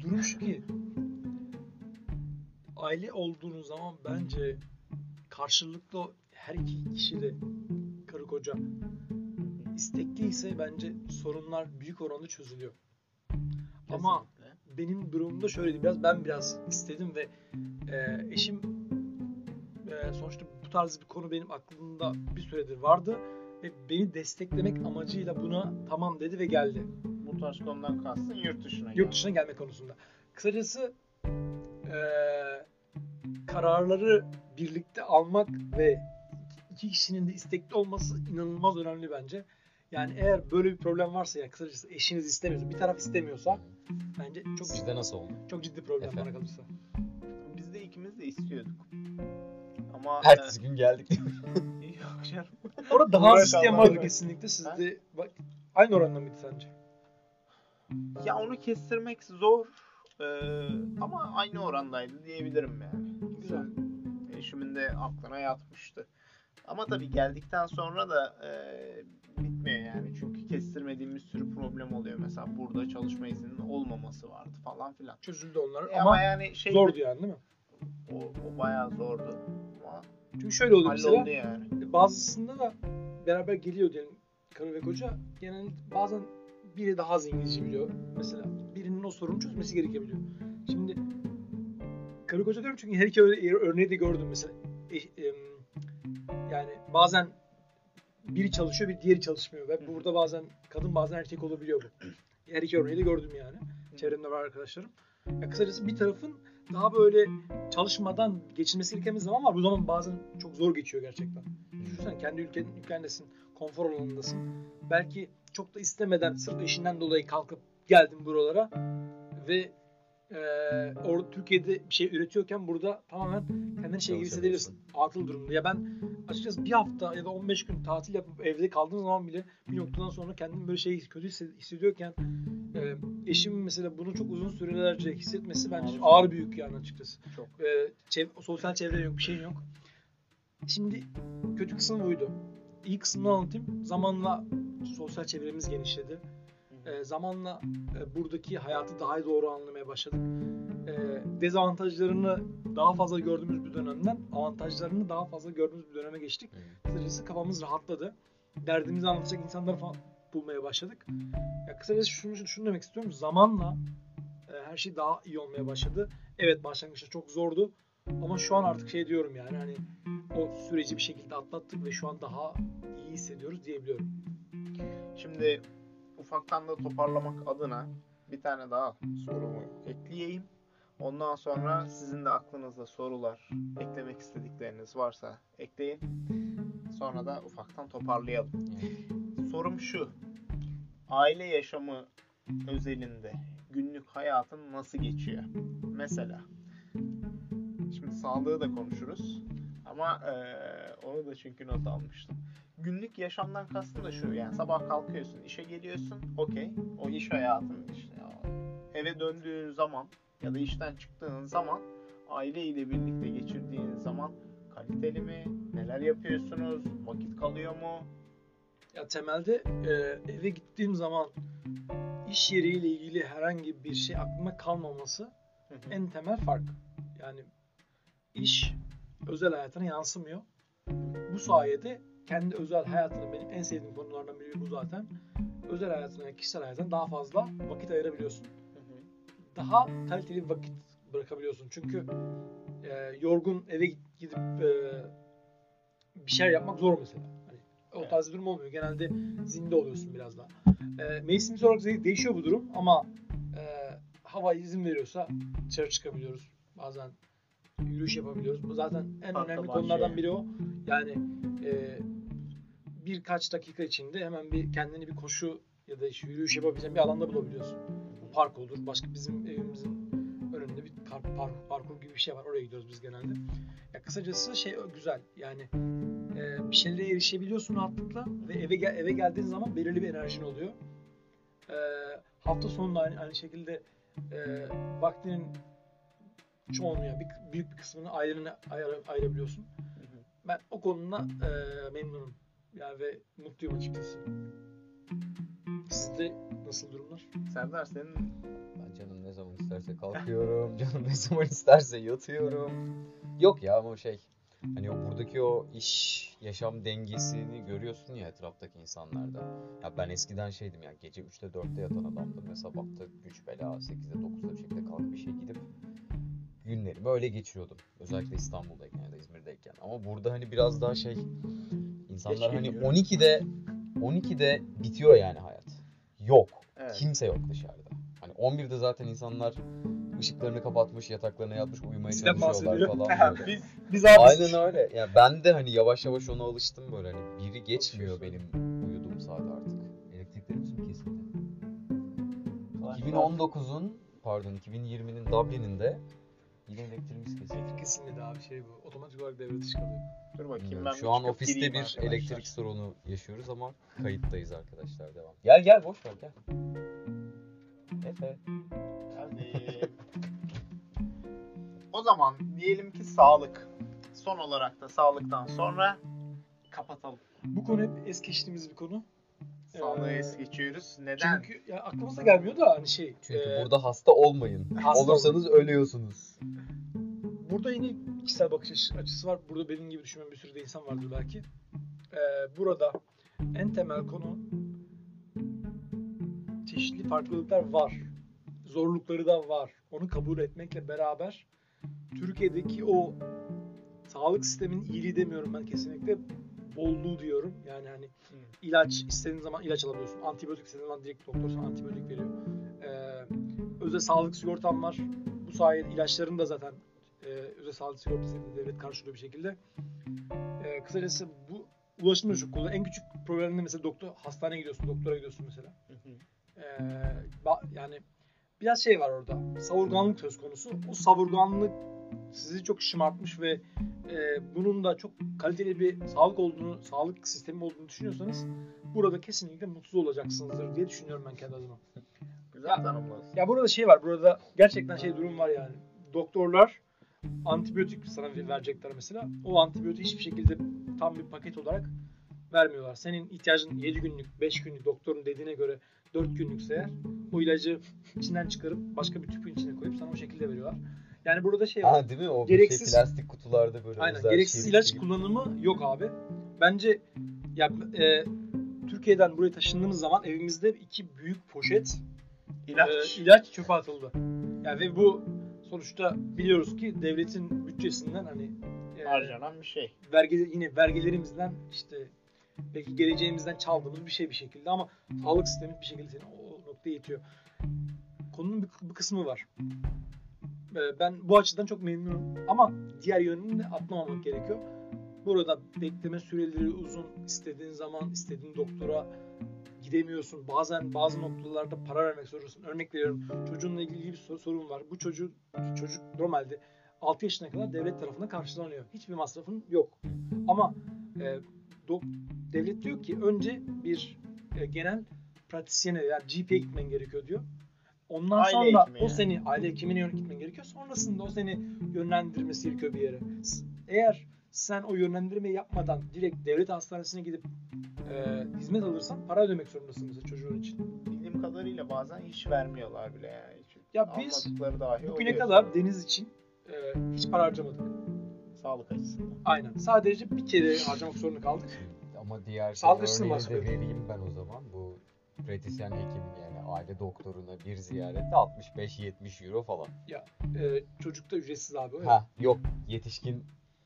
durum şu ki aile olduğunuz zaman bence karşılıklı her iki kişi de karı koca istekliyse bence sorunlar büyük oranda çözülüyor. Ama Kesinlikle. benim durumumda şöyleydi biraz ben biraz istedim ve e, eşim e, sonuçta bu tarz bir konu benim aklımda bir süredir vardı ve beni desteklemek amacıyla buna tamam dedi ve geldi. bu tarz konudan kastın yurt dışına Yurt dışına gelme konusunda. Kısacası e, kararları birlikte almak ve iki kişinin de istekli olması inanılmaz önemli bence. Yani eğer böyle bir problem varsa ya kısacası eşiniz istemiyorsa, bir taraf istemiyorsa bence çok ciddi, Sizde nasıl oldu? çok ciddi problem Efendim? bana kalırsa. Biz de ikimiz de istiyorduk. Ama Ertesi gün geldik. e, (laughs) yok canım. Orada daha az isteyen vardır kesinlikle. Sizde bak aynı oranda mıydı sence? Ya onu kestirmek zor. Ee, ama aynı orandaydı diyebilirim yani. Güzel. Eşimin de aklına yatmıştı. Ama tabii geldikten sonra da e, bitmiyor yani. Çünkü kestirmediğim bir sürü problem oluyor. Mesela burada çalışma izninin olmaması vardı falan filan. Çözüldü onlar E ama, ama yani şey zordu yani değil mi? O, o bayağı zordu. Ama Çünkü şöyle oluyor mesela. yani. Bazısında da beraber geliyor diyelim karı ve koca. Genelde bazen biri daha az İngilizce biliyor. Mesela birinin o sorunu çözmesi gerekebiliyor. Şimdi karı koca diyorum çünkü her iki öyle örneği de gördüm mesela. E, em, yani bazen biri çalışıyor bir diğeri çalışmıyor ve burada bazen kadın bazen erkek olabiliyor bu. Her iki örneği de gördüm yani. Çevremde var arkadaşlarım. Ya kısacası bir tarafın daha böyle çalışmadan geçilmesi gereken bir zaman var. Bu zaman bazen çok zor geçiyor gerçekten. Düşünsene kendi ülkenin ülkendesin, konfor alanındasın. Belki çok da istemeden sırf işinden dolayı kalkıp geldin buralara ve eee orada Türkiye'de bir şey üretiyorken burada tamamen kendini şey gibi hissedebilirsin. Atıl durumda. Ya ben açıkçası bir hafta ya da 15 gün tatil yapıp evde kaldığım zaman bile bir noktadan sonra kendimi böyle şey kötü hisse- hissediyorken eee eşimin mesela bunu çok uzun sürelerce hissetmesi bence Ağır. ağır büyük yani açıkçası. Çok. Ee, çev- sosyal çevre yok, bir şey yok. Şimdi kötü kısmı buydu. İyi kısmını anlatayım. Zamanla sosyal çevremiz genişledi. Ee, zamanla e, buradaki hayatı daha doğru anlamaya başladık. Ee, dezavantajlarını daha fazla gördüğümüz bir dönemden avantajlarını daha fazla gördüğümüz bir döneme geçtik. Kısacası kafamız rahatladı. Derdimizi anlatacak insanları falan bulmaya başladık. Ya kısacası şunu, şunu demek istiyorum. Zamanla e, her şey daha iyi olmaya başladı. Evet başlangıçta çok zordu. Ama şu an artık şey diyorum yani hani o süreci bir şekilde atlattık ve şu an daha iyi hissediyoruz diyebiliyorum. Şimdi ufaktan da toparlamak adına bir tane daha sorumu ekleyeyim. Ondan sonra sizin de aklınızda sorular, eklemek istedikleriniz varsa ekleyin. Sonra da ufaktan toparlayalım. Sorum şu. Aile yaşamı özelinde günlük hayatın nasıl geçiyor? Mesela. Sağlığı da konuşuruz. Ama eee, onu da çünkü not almıştım. Günlük yaşamdan kastım da şu. Yani sabah kalkıyorsun, işe geliyorsun. Okey. O iş hayatın işte. Eve döndüğün zaman ya da işten çıktığın zaman aile ile birlikte geçirdiğin zaman kaliteli mi? Neler yapıyorsunuz? Vakit kalıyor mu? Ya temelde e, eve gittiğim zaman iş yeriyle ilgili herhangi bir şey aklıma kalmaması Hı hı. en temel fark. Yani iş özel hayatına yansımıyor. Bu sayede kendi özel hayatına benim en sevdiğim konulardan biri bu zaten. Özel hayatına, kişisel hayatına daha fazla vakit ayırabiliyorsun. Daha kaliteli vakit bırakabiliyorsun. Çünkü e, yorgun eve gidip e, bir şeyler yapmak zor mesela. Hani o tarz bir durum olmuyor. Genelde zinde oluyorsun biraz daha. E, mevsimsel olarak de- değişiyor bu durum ama e, hava izin veriyorsa dışarı çıkabiliyoruz. Bazen yürüyüş yapabiliyoruz. Bu zaten en Parkta, önemli konulardan biri o. Yani e, birkaç dakika içinde hemen bir kendini bir koşu ya da işte yürüyüş yapabileceğin bir alanda bulabiliyorsun. Bu park olur. Başka bizim evimizin önünde bir kar, park, parkur gibi bir şey var. Oraya gidiyoruz biz genelde. Ya kısacası şey güzel. Yani e, bir şeylere erişebiliyorsun rahatlıkla ve eve gel, eve geldiğin zaman belirli bir enerjin oluyor. E, hafta sonunda aynı, aynı şekilde e, vaktinin çoğunu ya bir, büyük bir kısmını ailene ayır, ayırabiliyorsun. Hı hı. Ben o konuda e, memnunum. Yani ve mutluyum açıkçası. Sizde nasıl durumlar? Serdar senin Ben canım ne zaman isterse kalkıyorum. (laughs) Canım ne zaman isterse yatıyorum. Yok ya ama şey hani o buradaki o iş yaşam dengesini görüyorsun ya etraftaki insanlarda. Ya ben eskiden şeydim ya gece 3'te 4'te yatan adamdım ve sabahta güç bela 8'de 9'da bir şekilde kalkıp işe gidip günlerimi öyle geçiriyordum. Özellikle İstanbul'dayken ya da İzmir'deyken. Ama burada hani biraz daha şey insanlar hani geliyor. 12'de 12'de bitiyor yani hayat. Yok. evet. Kimse yok dışarıda. Hani 11'de zaten insanlar ışıklarını kapatmış, yataklarına yatmış, uyumaya Bizden çalışıyorlar falan (laughs) böyle. (laughs) Biz Biz abi Aynen öyle. Yani ben de hani yavaş yavaş ona alıştım böyle hani biri geçmiyor benim uyuduğum saat artık. Elektriklerimiz mi kesildi? 2019'un pardon 2020'nin Dublin'inde yine elektriğimiz kesildi. kesinlikle abi şey bu. Otomatik olarak devre dışı kalıyor. Dur bakayım Bilmiyorum. ben Şu an ofiste bir arkadaşlar. elektrik sorunu yaşıyoruz ama kayıttayız arkadaşlar devam. Gel gel boş ver gel. Efe. Geldim. (laughs) o zaman diyelim ki sağlık. Son olarak da sağlıktan sonra kapatalım. Bu konu hep es geçtiğimiz bir konu. Sağlığı Ee, es geçiyoruz. Neden? Çünkü ya aklımıza gelmiyor da hani şey. Çünkü e, burada hasta olmayın. hasta Olursanız ölüyorsunuz. Burada yine kişisel bakış açı- açısı var. Burada benim gibi düşünen bir sürü de insan vardır belki. Ee, burada en temel konu çeşitli farklılıklar var. Zorlukları da var. Onu kabul etmekle beraber Türkiye'deki o sağlık sisteminin iyiliği demiyorum ben kesinlikle bolluğu diyorum. Yani hani ilaç istediğin zaman ilaç alabiliyorsun. Antibiyotik istediğin zaman direkt doktor sana antibiyotik veriyor. Ee, özel sağlık sigortan var. Bu sayede ilaçların da zaten e, özel sağlık sigortası devlet karşılıyor bir şekilde. E, kısacası bu ulaşım çok kolay. En küçük probleminde mesela doktor hastaneye gidiyorsun, doktora gidiyorsun mesela. E, ba- yani biraz şey var orada. Savurganlık söz konusu. O savurganlık sizi çok şımartmış ve e, bunun da çok kaliteli bir sağlık olduğunu, sağlık sistemi olduğunu düşünüyorsanız burada kesinlikle mutsuz olacaksınızdır diye düşünüyorum ben kendi adıma. Güzel tanımladın. Ya burada şey var. Burada gerçekten şey durum var yani. Doktorlar antibiyotik sana verecekler mesela. O antibiyotiği hiçbir şekilde tam bir paket olarak vermiyorlar. Senin ihtiyacın 7 günlük, 5 günlük doktorun dediğine göre 4 günlükse eğer o ilacı içinden çıkarıp başka bir tüpün içine koyup sana o şekilde veriyorlar. Yani burada şey var. Ha değil mi? O Gereksiz- şey plastik kutularda böyle Aynen. özel Gereksiz şerit ilaç gibi. kullanımı yok abi. Bence ya e, Türkiye'den buraya taşındığımız zaman evimizde iki büyük poşet İlaç. e, ilaç çöpe atıldı. Yani ve bu sonuçta biliyoruz ki devletin bütçesinden hani e, harcanan bir şey. vergi yine vergilerimizden işte belki geleceğimizden çaldığımız bir şey bir şekilde ama sağlık sistemi bir şekilde seni o noktaya itiyor. Konunun bir, bir kısmı var. E, Ben bu açıdan çok memnunum ama diğer yönünü de atlamamak gerekiyor. Burada bekleme süreleri uzun. istediğin zaman istediğin doktora gidemiyorsun. Bazen bazı noktalarda para vermek zorundasın. Örnek veriyorum. Çocuğunla ilgili bir sor- sorun var. Bu çocuğu çocuk normalde 6 yaşına kadar devlet tarafından karşılanıyor. Hiçbir masrafın yok. Ama e, devlet diyor ki önce bir e, genel pratisyene yani GP'ye gitmen gerekiyor diyor. Ondan Aile sonra o yani. seni aile hekimine gitmen gerekiyor. Sonrasında o seni yönlendirmesi gerekiyor bir yere. Eğer sen o yönlendirmeyi yapmadan direkt devlet hastanesine gidip e, hizmet alırsan para ödemek zorundasın mesela çocuğun için. Bildiğim kadarıyla bazen hiç vermiyorlar bile yani. Ya biz Bugüne oluyor. kadar deniz için e, hiç para harcamadık. Sağlık açısından. Aynen. Sadece bir kere harcamak zorunda kaldık. Ama diğer Sağlık şey de vereyim ben o zaman. Bu pratisyen hekim yani aile doktoruna bir ziyarette 65-70 euro falan. E, çocuk da ücretsiz abi. öyle. Ha yok yetişkin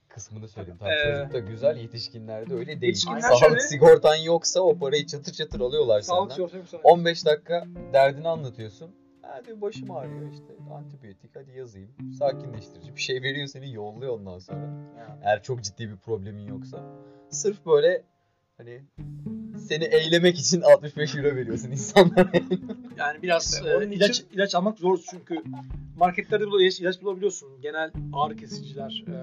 kısmını söyleyeyim. Tabii Ee, çocuk da güzel yetişkinlerde öyle değil. yetişkinler Sağlık şöyle- sigortan yoksa o parayı çatır çatır alıyorlar Sağlık senden. sigorta yoksa. 15 dakika derdini anlatıyorsun. Hadi başım ağrıyor işte antibiyotik hadi yazayım. Sakinleştirici bir şey veriyor seni yolluyor ondan sonra. Eğer çok ciddi bir problemin yoksa. Sırf böyle hani seni eylemek için 65 euro veriyorsun insanlara. (laughs) Yani biraz İşte e, onun ilaç için- ilaç almak zor çünkü marketlerde bile ilaç, ilaç bulabiliyorsun. Genel ağrı kesiciler, e,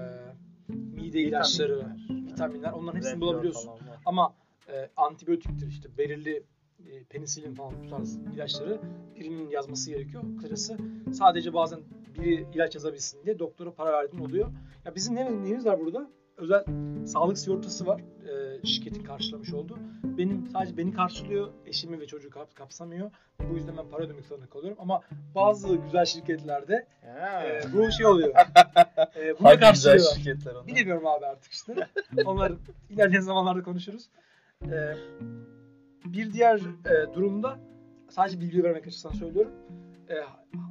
mide ilaçları, Vitaminler. vitaminler onların hepsini bulabiliyorsun. Ama e, antibiyotiktir işte belirli e, penisilin falan bu tarz ilaçları birinin yazması gerekiyor. Kısacası sadece bazen biri ilaç yazabilsin diye doktora para verdiğin oluyor. Ya bizim ne, neyimiz var burada? Özel sağlık sigortası var. E, şirketin karşılamış olduğu. Benim sadece beni karşılıyor. Eşimi ve çocuğu kap- kapsamıyor. Bu yüzden ben para ödemek zorunda kalıyorum. Ama bazı güzel şirketlerde e, bu şey oluyor. (laughs) e, bunu Hangi güzel şirketler onlar? Bilemiyorum abi artık işte. Onları ilerleyen zamanlarda konuşuruz. Ee, bir diğer e, durumda sadece bilgi vermek açısından söylüyorum. E,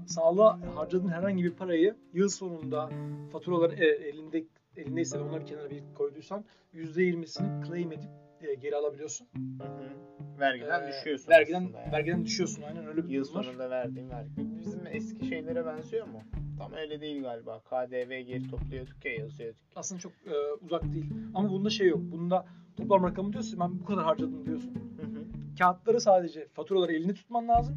sağlığa harcadığın herhangi bir parayı yıl sonunda faturaların e, elinde elindeyse ve onları kenara bir koyduysan %20'sini claim edip e, geri alabiliyorsun. Hı hı. Vergiden Ee, düşüyorsun vergiden, yani. Vergiden düşüyorsun aynen öyle bir Yıl sonunda verdiğin vergi. Bizim eski şeylere benziyor mu? Tam öyle değil galiba. KDV geri topluyorduk ya yazıyorduk. Aslında çok e, uzak değil. Ama bunda şey yok. Bunda toplam rakamı diyorsun ben bu kadar harcadım diyorsun. Hı hı. Kağıtları sadece faturaları elini tutman lazım.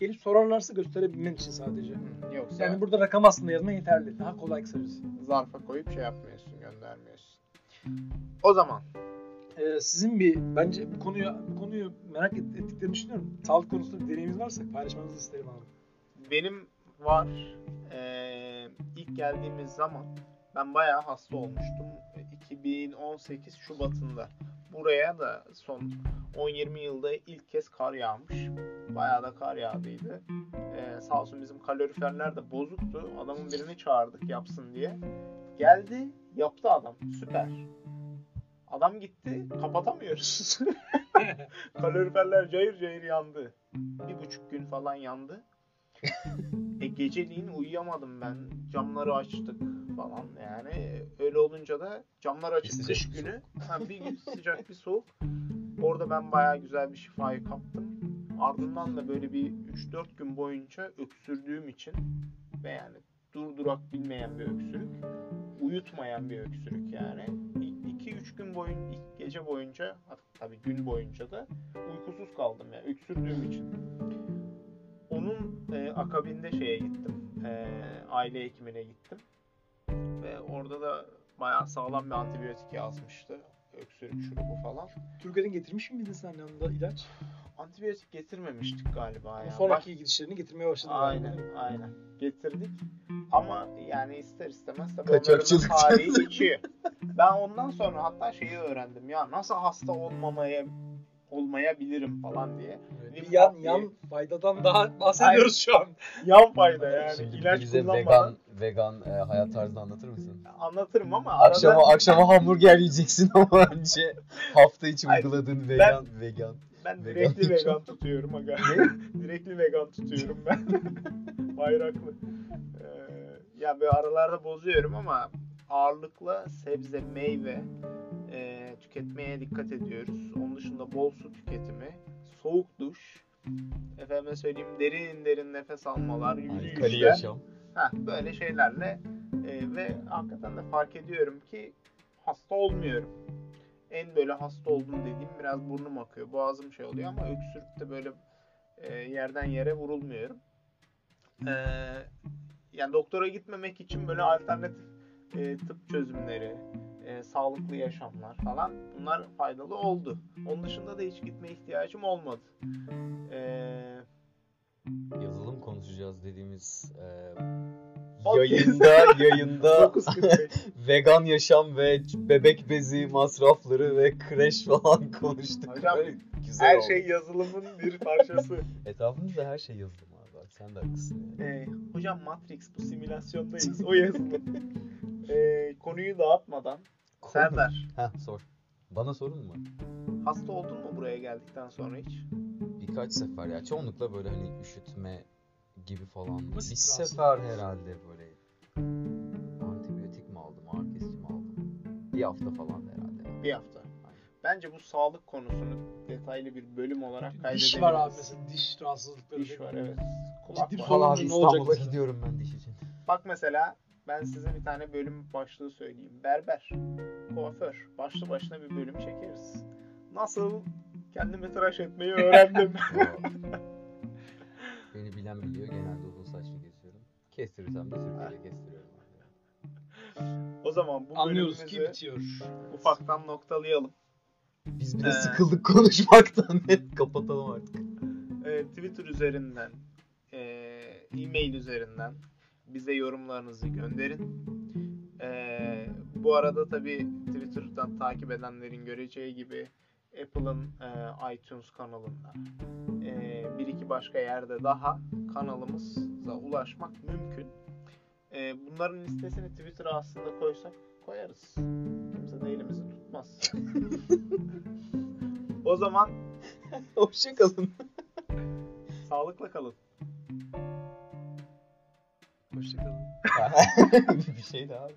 Gelip sorarlarsa gösterebilmen için sadece. Hı, Yoksa Yani burada rakam aslında yazman yeterli. Daha kolay kısacası. zarfa koyup şey yapmıyorsun, göndermiyorsun. O zaman Ee, sizin bir bence bu konuyu bu konuyu merak et- ettiklerini düşünüyorum. Sağlık konusunda bir deneyiminiz varsa paylaşmanızı isterim abi. benim var. Ee, ilk geldiğimiz zaman ben bayağı hasta olmuştum. 2018 Şubat'ında. Buraya da son 10-20 yılda ilk kez kar yağmış. Bayağı da kar yağdıydı. Ee, sağ olsun bizim kaloriferler de bozuktu. Adamın birini çağırdık yapsın diye. Geldi, yaptı adam. Süper. Adam gitti, kapatamıyoruz. (laughs) (laughs) kaloriferler cayır cayır yandı. Bir buçuk gün falan yandı. E geceliğin uyuyamadım ben. Camları açtık falan yani. Öyle olunca da camlar açık kış günü. Ha, bir gün sıcak bir soğuk. Orada ben bayağı güzel bir şifayı kaptım. Ardından da böyle bir 3-4 gün boyunca öksürdüğüm için ve yani durdurak bilmeyen bir öksürük. Uyutmayan bir öksürük yani. 2-3 gün boyunca, ilk gece boyunca, tabii gün boyunca da uykusuz kaldım yani öksürdüğüm için. Onun e, akabinde şeye gittim. E, aile hekimine gittim. Ve orada da bayağı sağlam bir antibiyotik yazmıştı. Öksürük şurubu falan. Türkiye'den getirmiş miydin sen yanında ilaç? Antibiyotik getirmemiştik galiba ya. sonraki gidişlerini getirmeye başladın. Aynen, aynen. Getirdik. Ama yani ister istemez tabii Kaçakçılık. onların tarihi geçiyor. Ben ondan sonra hatta şeyi öğrendim ya nasıl hasta olmamaya olmayabilirim falan diye. Evet, Bir yan, bak yan faydadan daha bahsediyoruz şu an. Yan fayda yani. Şimdi ilaç bize kullanmadan vegan vegan e, hayat tarzını anlatır mısın? anlatırım ama Akşama arada akşama hamburger yiyeceksin ama önce hafta içi uyguladığın vegan vegan. ben vegan direktli yiyeceğim. vegan tutuyorum aga. (laughs) direktli vegan tutuyorum ben. (laughs) Bayraklı. Ee, ya böyle aralarda bozuyorum ama ağırlıkla sebze, meyve e, tüketmeye dikkat ediyoruz. Onun dışında bol su tüketimi, soğuk duş, efendime söyleyeyim derin derin nefes almalar, yürüyüşler. Heh, böyle şeylerle e, ve hakikaten de fark ediyorum ki hasta olmuyorum. En böyle hasta oldum dediğim biraz burnum akıyor, boğazım şey oluyor ama öksürükte böyle e, yerden yere vurulmuyorum. E, yani doktora gitmemek için böyle alternatif e, tıp çözümleri, e, sağlıklı yaşamlar falan bunlar faydalı oldu. Onun dışında da hiç gitme ihtiyacım olmadı. E, Yazılım konuşacağız dediğimiz e, yayında (laughs) yayında 9.45 (laughs) vegan yaşam ve bebek bezi masrafları ve kreş falan (laughs) konuştuk. Hocam, güzel Her oldu. şey yazılımın bir parçası. Etrafımızda her şey yazılım abi. Bak sen de haklısın. yani. Ee, hocam Matrix bu simülasyondayız. O yazılım. Ee, konuyu dağıtmadan Serdar Heh, sor. Bana sorun mu? hasta oldun mu buraya geldikten sonra hiç? Birkaç sefer ya. Çoğunlukla böyle hani üşütme gibi falan. Basit bir sefer herhalde böyle antibiyotik mi aldım, ağrı kesici mi aldım? Bir hafta falan herhalde. Bir hafta. Bence bu sağlık konusunu detaylı bir bölüm olarak kaydedebiliriz. Diş var abi mesela diş rahatsızlıkları. Diş var evet. Kulak Ciddi var. sorun. Valla abi ne olacak İstanbul'a gidiyorum ben diş için. Bak mesela ben size bir tane bölüm başlığı söyleyeyim. Berber, kuaför. Başlı başına bir bölüm çekeriz. Nasıl kendimi tıraş etmeyi öğrendim. (laughs) Beni bilen biliyor. Genelde uzun saçlı kesiyorum. Kestirirsem de sürpriyle kestiriyorum. o zaman bu Anlıyoruz ki bölümümüzü bitiyor. ufaktan noktalayalım. Biz bir de Ee. sıkıldık konuşmaktan. (laughs) Kapatalım artık. Twitter üzerinden, e, e-mail üzerinden bize yorumlarınızı gönderin. E, bu arada tabi Twitter'dan takip edenlerin göreceği gibi Apple'ın e, iTunes kanalında e, bir iki başka yerde daha kanalımıza ulaşmak mümkün. E, bunların listesini Twitter'a aslında koysak koyarız. Kimse de elimizi tutmaz. (laughs) o zaman Hoşçakalın. sağlıkla kalın. Hoşçakalın. (laughs) bir şey daha.